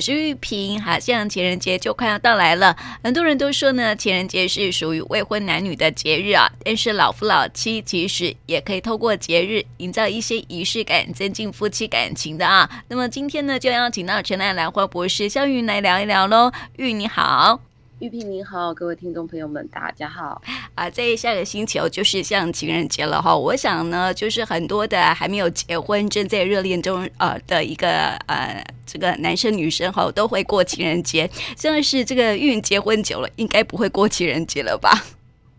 我是玉萍。好像情人节就快要到来了，很多人都说呢，情人节是属于未婚男女的节日啊。但是老夫老妻其实也可以透过节日营造一些仪式感，增进夫妻感情的啊。那么今天呢，就邀请到陈爱兰花博士肖云来聊一聊喽。玉你好。玉萍您好，各位听众朋友们，大家好啊！在下个星期哦，就是像情人节了哈。我想呢，就是很多的还没有结婚、正在热恋中呃的一个呃这个男生女生哈，都会过情人节。像是这个玉结婚久了，应该不会过情人节了吧？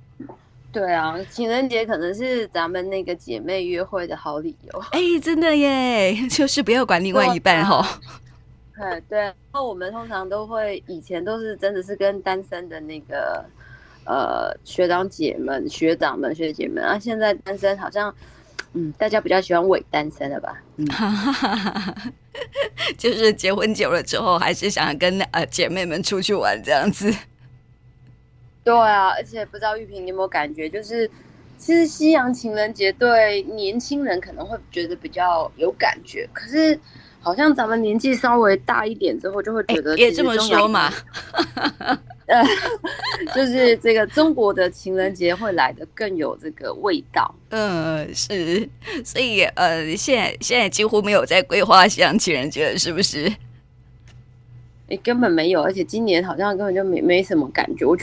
对啊，情人节可能是咱们那个姐妹约会的好理由。哎，真的耶，就是不要管另外一半哈。对对，然后我们通常都会，以前都是真的是跟单身的那个呃学长姐们、学长们、学姐们啊，现在单身好像，嗯，大家比较喜欢伪单身了吧？嗯，就是结婚久了之后，还是想跟呃姐妹们出去玩这样子。对啊，而且不知道玉萍你有没有感觉，就是其实西洋情人节对年轻人可能会觉得比较有感觉，可是。好像咱们年纪稍微大一点之后，就会觉得也这么说嘛，呃，就是这个中国的情人节会来的更有这个味道。嗯，是，所以呃，现在现在几乎没有在规划西洋情人节了，是不是？哎，根本没有，而且今年好像根本就没没什么感觉。我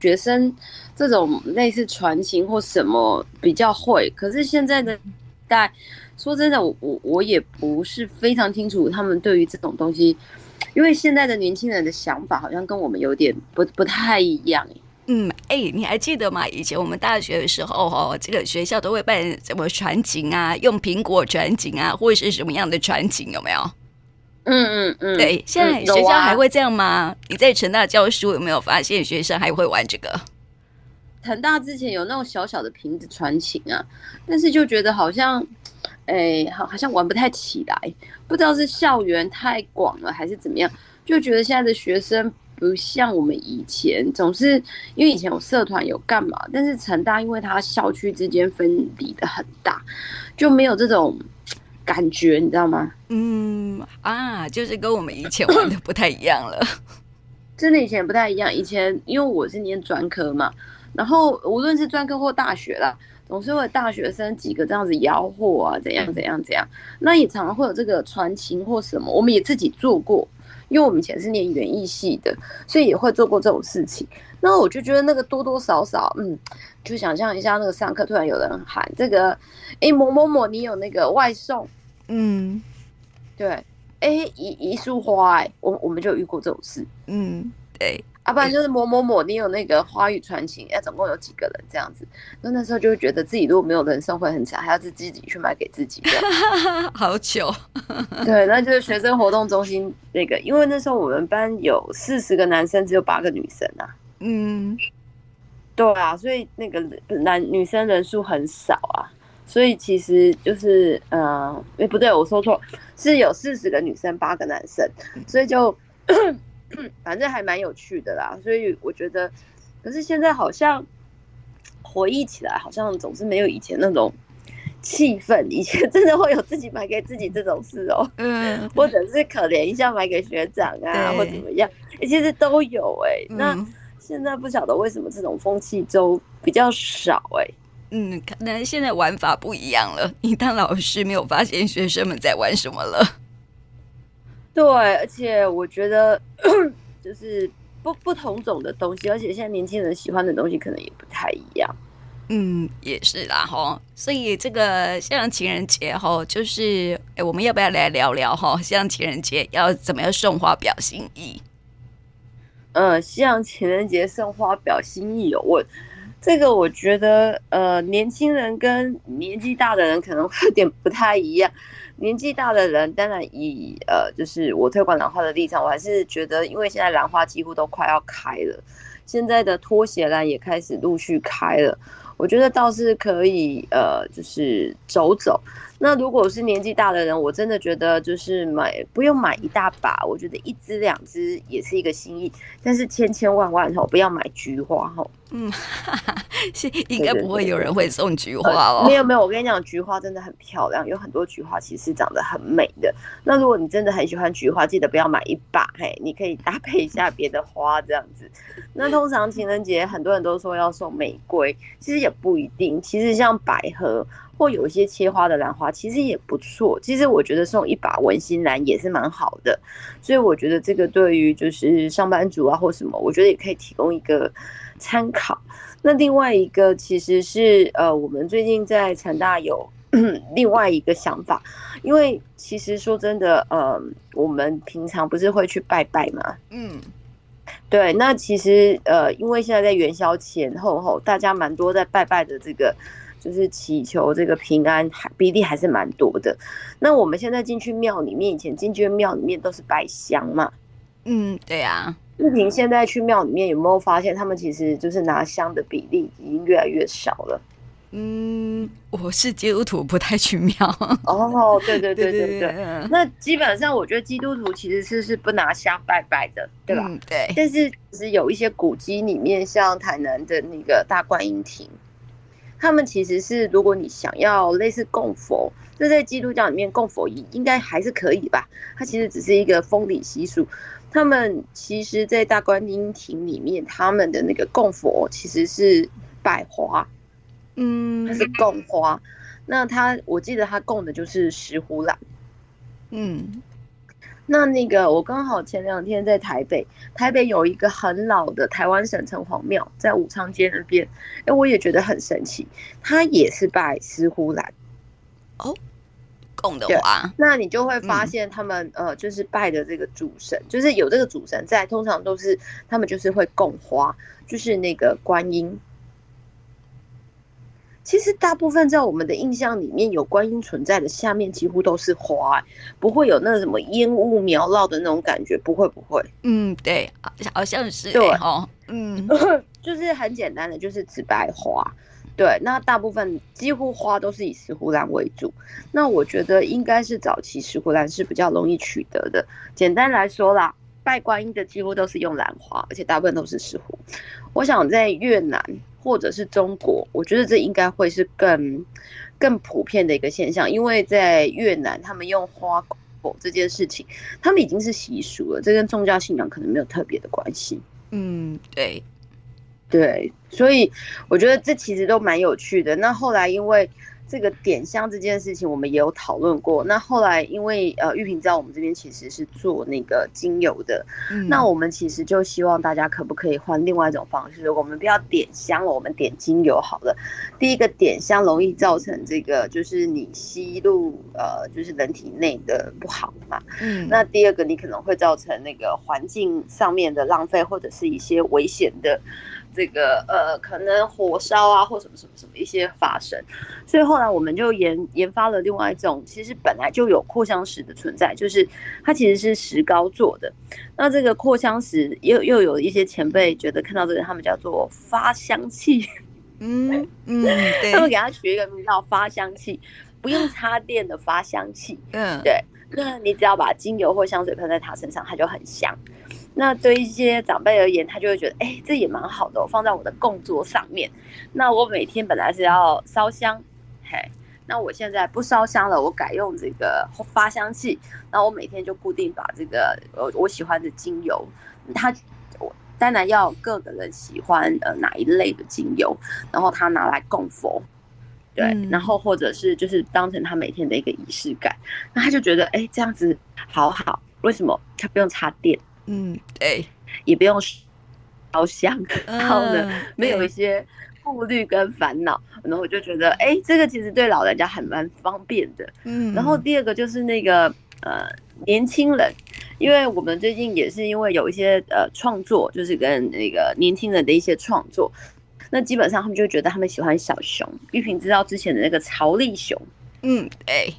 学生这种类似传情或什么比较会，可是现在的代。说真的，我我我也不是非常清楚他们对于这种东西，因为现在的年轻人的想法好像跟我们有点不不太一样。嗯，哎、欸，你还记得吗？以前我们大学的时候，哦，这个学校都会办什么传情啊，用苹果传情啊，或者是什么样的传情，有没有？嗯嗯嗯，对，现在学校还会这样吗？嗯、你在成大教书有没有发现学生还会玩这个？成大之前有那种小小的瓶子传情啊，但是就觉得好像。哎，好，好像玩不太起来，不知道是校园太广了还是怎么样，就觉得现在的学生不像我们以前，总是因为以前有社团有干嘛，但是成大因为它校区之间分离的很大，就没有这种感觉，你知道吗？嗯啊，就是跟我们以前玩的不太一样了，真的以前不太一样。以前因为我是念专科嘛，然后无论是专科或大学啦。总是会有大学生几个这样子吆喝啊，怎样怎样怎样，那也常常会有这个传情或什么，我们也自己做过，因为我们以前是念园艺系的，所以也会做过这种事情。那我就觉得那个多多少少，嗯，就想象一下，那个上课突然有人喊这个，哎、欸，某某某，你有那个外送，嗯，对，哎、欸，一一束花、欸，哎，我我们就遇过这种事，嗯，对。啊，不然就是某某某，你有那个花语传情，哎总共有几个人这样子？那那时候就会觉得自己如果没有人生会很惨，还要自自己去买给自己的，好糗。对，那就是学生活动中心那个，因为那时候我们班有四十个男生，只有八个女生啊。嗯，对啊，所以那个男女生人数很少啊，所以其实就是，嗯、呃，哎，不对，我说错，是有四十个女生，八个男生，所以就。反正还蛮有趣的啦，所以我觉得，可是现在好像回忆起来，好像总是没有以前那种气氛。以前真的会有自己买给自己这种事哦，嗯，或者是可怜一下买给学长啊，或怎么样，其实都有哎。那现在不晓得为什么这种风气就比较少哎。嗯，可能现在玩法不一样了。你当老师没有发现学生们在玩什么了？对，而且我觉得就是不不同种的东西，而且现在年轻人喜欢的东西可能也不太一样。嗯，也是啦，哈。所以这个像情人节，哈，就是哎，我们要不要来聊聊哈？像情人节要怎么样送花表心意？呃，像情人节送花表心意，我这个我觉得，呃，年轻人跟年纪大的人可能会有点不太一样。年纪大的人，当然以呃，就是我推广兰花的立场，我还是觉得，因为现在兰花几乎都快要开了，现在的拖鞋兰也开始陆续开了，我觉得倒是可以呃，就是走走。那如果是年纪大的人，我真的觉得就是买不用买一大把，我觉得一支两支也是一个心意。但是千千万万吼，不要买菊花吼。嗯，是应该不会有人会送菊花哦。呃、没有没有，我跟你讲，菊花真的很漂亮，有很多菊花其实长得很美的。那如果你真的很喜欢菊花，记得不要买一把，嘿，你可以搭配一下别的花这样子。那通常情人节很多人都说要送玫瑰，其实也不一定。其实像百合或有一些切花的兰花，其实也不错。其实我觉得送一把文心兰也是蛮好的。所以我觉得这个对于就是上班族啊或什么，我觉得也可以提供一个。参考。那另外一个其实是呃，我们最近在成大有 另外一个想法，因为其实说真的，呃，我们平常不是会去拜拜吗？嗯，对。那其实呃，因为现在在元宵前后后，大家蛮多在拜拜的这个，就是祈求这个平安，还比例还是蛮多的。那我们现在进去庙里面，以前进去庙里面都是拜香嘛。嗯，对呀。玉萍现在去庙里面有没有发现，他们其实就是拿香的比例已经越来越少了？嗯，我是基督徒，不太去庙。哦，对对对对对。那基本上，我觉得基督徒其实是是不拿香拜拜的，对吧？嗯，对。但是其实有一些古迹里面，像台南的那个大观音亭，他们其实是如果你想要类似供佛，这在基督教里面供佛应应该还是可以吧？它其实只是一个封礼习俗。他们其实，在大观音亭里面，他们的那个供佛其实是百花，嗯，它是供花。那他，我记得他供的就是石斛兰，嗯。那那个，我刚好前两天在台北，台北有一个很老的台湾省城隍庙，在武昌街那边，哎，我也觉得很神奇，它也是拜石斛兰，哦。供的话，那你就会发现他们、嗯、呃，就是拜的这个主神，就是有这个主神在，通常都是他们就是会供花，就是那个观音。其实大部分在我们的印象里面，有观音存在的下面几乎都是花，不会有那什么烟雾缭绕的那种感觉，不会不会。嗯，对，好像是对哦，嗯，就是很简单的，就是紫白花。对，那大部分几乎花都是以石斛兰为主。那我觉得应该是早期石斛兰是比较容易取得的。简单来说啦，拜观音的几乎都是用兰花，而且大部分都是石斛。我想在越南或者是中国，我觉得这应该会是更更普遍的一个现象，因为在越南他们用花狗这件事情，他们已经是习俗了，这跟宗教信仰可能没有特别的关系。嗯，对。对，所以我觉得这其实都蛮有趣的。那后来因为这个点香这件事情，我们也有讨论过。那后来因为呃，玉萍在我们这边其实是做那个精油的，嗯、那我们其实就希望大家可不可以换另外一种方式，我们不要点香了，我们点精油好了。第一个点香容易造成这个就是你吸入呃就是人体内的不好嘛。嗯。那第二个你可能会造成那个环境上面的浪费或者是一些危险的。这个呃，可能火烧啊，或什么什么什么一些发生，所以后来我们就研研发了另外一种，其实本来就有扩香石的存在，就是它其实是石膏做的。那这个扩香石又又有一些前辈觉得看到这个，他们叫做发香器，嗯嗯，对，他们给它取一个名叫发香器，不用插电的发香器，嗯，对，那你只要把精油或香水喷在它身上，它就很香。那对一些长辈而言，他就会觉得，哎、欸，这也蛮好的，我放在我的供桌上面。那我每天本来是要烧香，嘿，那我现在不烧香了，我改用这个发香器。那我每天就固定把这个呃我喜欢的精油，他我当然要各个人喜欢呃哪一类的精油，然后他拿来供佛，对，嗯、然后或者是就是当成他每天的一个仪式感。那他就觉得，哎、欸，这样子好好，为什么他不用插电？嗯，对，也不用烧香，然后呢，没有一些顾虑跟烦恼，然后我就觉得，哎，这个其实对老人家还蛮方便的。嗯，然后第二个就是那个呃年轻人，因为我们最近也是因为有一些呃创作，就是跟那个年轻人的一些创作，那基本上他们就觉得他们喜欢小熊。玉萍知道之前的那个曹力熊，嗯，对。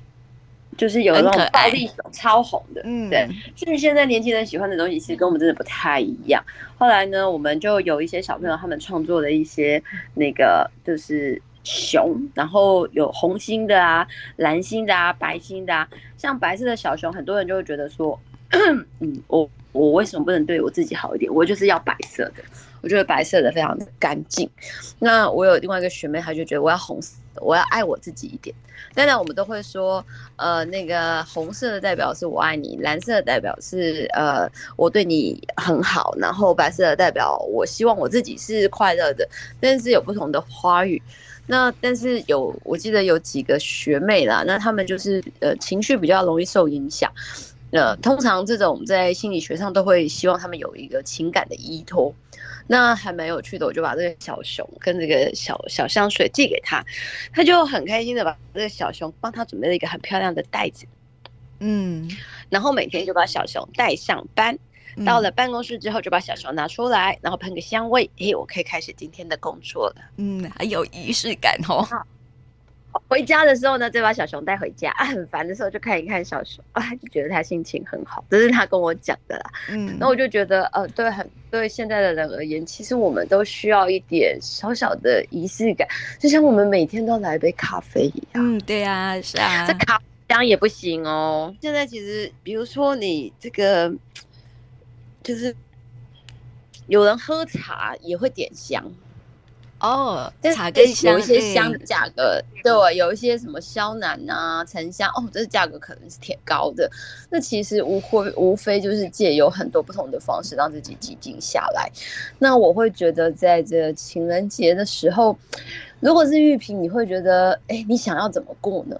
就是有那种暴力熊超红的，嗯，对，就是现在年轻人喜欢的东西，其实跟我们真的不太一样。后来呢，我们就有一些小朋友他们创作的一些那个，就是熊，然后有红心的啊、蓝心的啊、白心的啊。像白色的小熊，很多人就会觉得说，嗯，我我为什么不能对我自己好一点？我就是要白色的，我觉得白色的非常的干净。那我有另外一个学妹，她就觉得我要红我要爱我自己一点。当然，我们都会说，呃，那个红色的代表是我爱你，蓝色的代表是呃我对你很好，然后白色的代表我希望我自己是快乐的。但是有不同的花语。那但是有，我记得有几个学妹啦，那他们就是呃情绪比较容易受影响。呃，通常这种在心理学上都会希望他们有一个情感的依托。那还蛮有趣的，我就把这个小熊跟这个小小香水寄给他，他就很开心的把这个小熊帮他准备了一个很漂亮的袋子，嗯，然后每天就把小熊带上班，到了办公室之后就把小熊拿出来，然后喷个香味，嘿，我可以开始今天的工作了，嗯，很有仪式感哦。回家的时候呢，再把小熊带回家啊。很烦的时候就看一看小熊啊，就觉得他心情很好。这是他跟我讲的啦。嗯，那我就觉得，呃，对，很对现在的人而言，其实我们都需要一点小小的仪式感，就像我们每天都来杯咖啡一样。嗯，对啊，是啊。这咖啡香也不行哦。现在其实，比如说你这个，就是有人喝茶也会点香。哦，茶跟香有一些香的价格，对，有一些什么萧楠啊、沉香，哦，这价格可能是挺高的。那其实无会无非就是借由很多不同的方式让自己寂静下来。那我会觉得，在这情人节的时候，如果是玉萍，你会觉得，哎，你想要怎么过呢？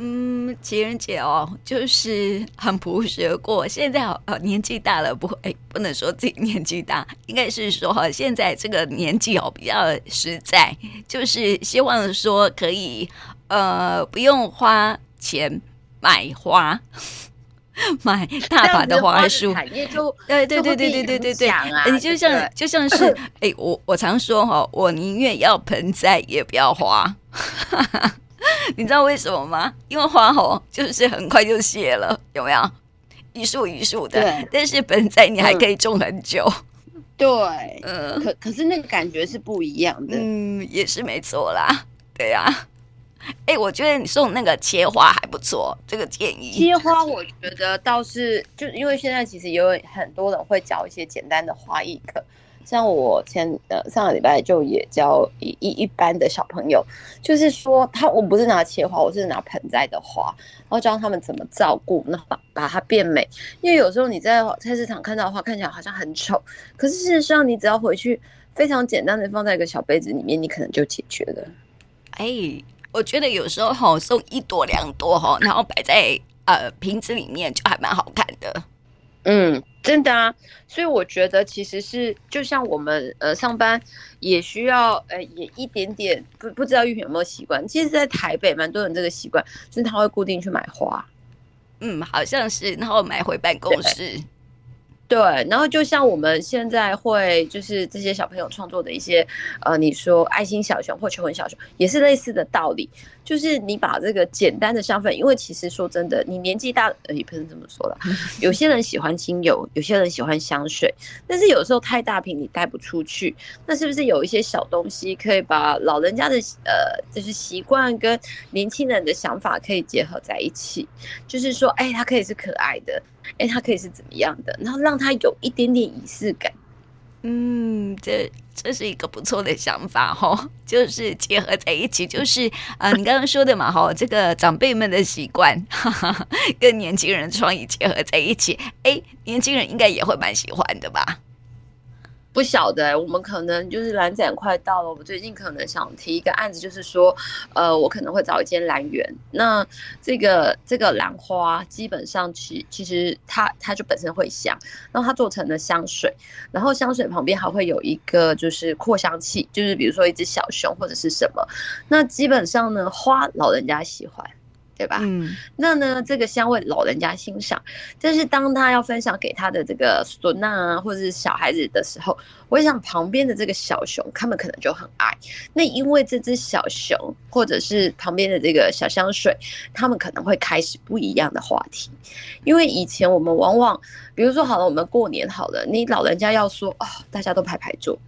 嗯，情人节哦，就是很朴实的过。现在哦，年纪大了，不会，哎，不能说自己年纪大，应该是说哈，现在这个年纪哦比较实在，就是希望说可以呃不用花钱买花，买大把的花束，就对对对对对对对对，你就像就像是 哎，我我常说哈，我宁愿要盆栽也不要花。你知道为什么吗？因为花红就是很快就谢了，有没有？一束一束的，对。但是盆栽你还可以种很久。嗯、对，嗯。可可是那个感觉是不一样的。嗯，也是没错啦。对呀、啊。哎、欸，我觉得你送那个切花还不错，这个建议。切花我觉得倒是，就因为现在其实有很多人会教一些简单的花艺课。像我前呃上个礼拜就也教一一一般的小朋友，就是说他我不是拿切花，我是拿盆栽的花，然后教他们怎么照顾，那把把它变美。因为有时候你在菜市场看到的花看起来好像很丑，可是事实上你只要回去非常简单的放在一个小杯子里面，你可能就解决了。哎，我觉得有时候哈送一朵两朵哈，然后摆在呃瓶子里面就还蛮好看的。嗯，真的啊，所以我觉得其实是就像我们呃上班也需要呃也一点点不不知道玉萍有没有习惯，其实，在台北蛮多人这个习惯，就是他会固定去买花，嗯，好像是，然后买回办公室。对，然后就像我们现在会，就是这些小朋友创作的一些，呃，你说爱心小熊或求婚小熊，也是类似的道理。就是你把这个简单的香氛，因为其实说真的，你年纪大，呃，也不能这么说了。有些人喜欢精油，有些人喜欢香水，但是有时候太大瓶你带不出去，那是不是有一些小东西可以把老人家的呃，就是习惯跟年轻人的想法可以结合在一起？就是说，哎，它可以是可爱的。哎，他可以是怎么样的？然后让他有一点点仪式感。嗯，这这是一个不错的想法哈，就是结合在一起，就是啊，你刚刚说的嘛哈，这个长辈们的习惯哈哈跟年轻人创意结合在一起，哎，年轻人应该也会蛮喜欢的吧。不晓得，我们可能就是兰展快到了，我最近可能想提一个案子，就是说，呃，我可能会找一间兰园，那这个这个兰花基本上其其实它它就本身会香，然后它做成了香水，然后香水旁边还会有一个就是扩香器，就是比如说一只小熊或者是什么，那基本上呢，花老人家喜欢。对吧？嗯，那呢，这个香味老人家欣赏，但是当他要分享给他的这个孙啊，或者是小孩子的时候，我想旁边的这个小熊，他们可能就很爱。那因为这只小熊，或者是旁边的这个小香水，他们可能会开始不一样的话题。因为以前我们往往，比如说好了，我们过年好了，你老人家要说哦，大家都排排坐。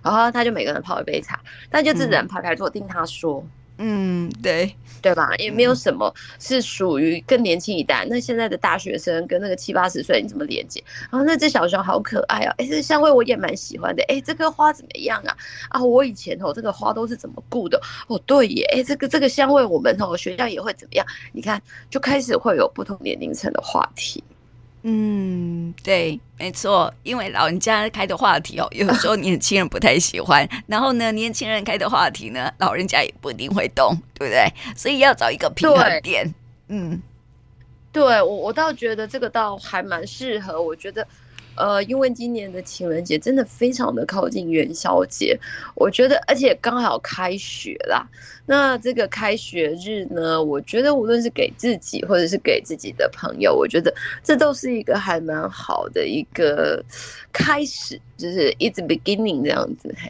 然后他就每个人泡一杯茶，但就自然排排坐听他说。嗯，嗯对，对吧？也没有什么是属于更年轻一代。那现在的大学生跟那个七八十岁，你怎么连接？然后那只小熊好可爱啊！哎，这香味我也蛮喜欢的。哎，这棵花怎么样啊？啊，我以前哦，这个花都是怎么顾的？哦，对耶。哎，这个这个香味，我们哦学校也会怎么样？你看，就开始会有不同年龄层的话题。嗯，对，没错，因为老人家开的话题哦，有时候年轻人不太喜欢，然后呢，年轻人开的话题呢，老人家也不一定会懂，对不对？所以要找一个平衡点。嗯，对我我倒觉得这个倒还蛮适合，我觉得。呃，因为今年的情人节真的非常的靠近元宵节，我觉得，而且刚好开学啦。那这个开学日呢，我觉得无论是给自己或者是给自己的朋友，我觉得这都是一个还蛮好的一个开始，就是 it's beginning 这样子。嘿，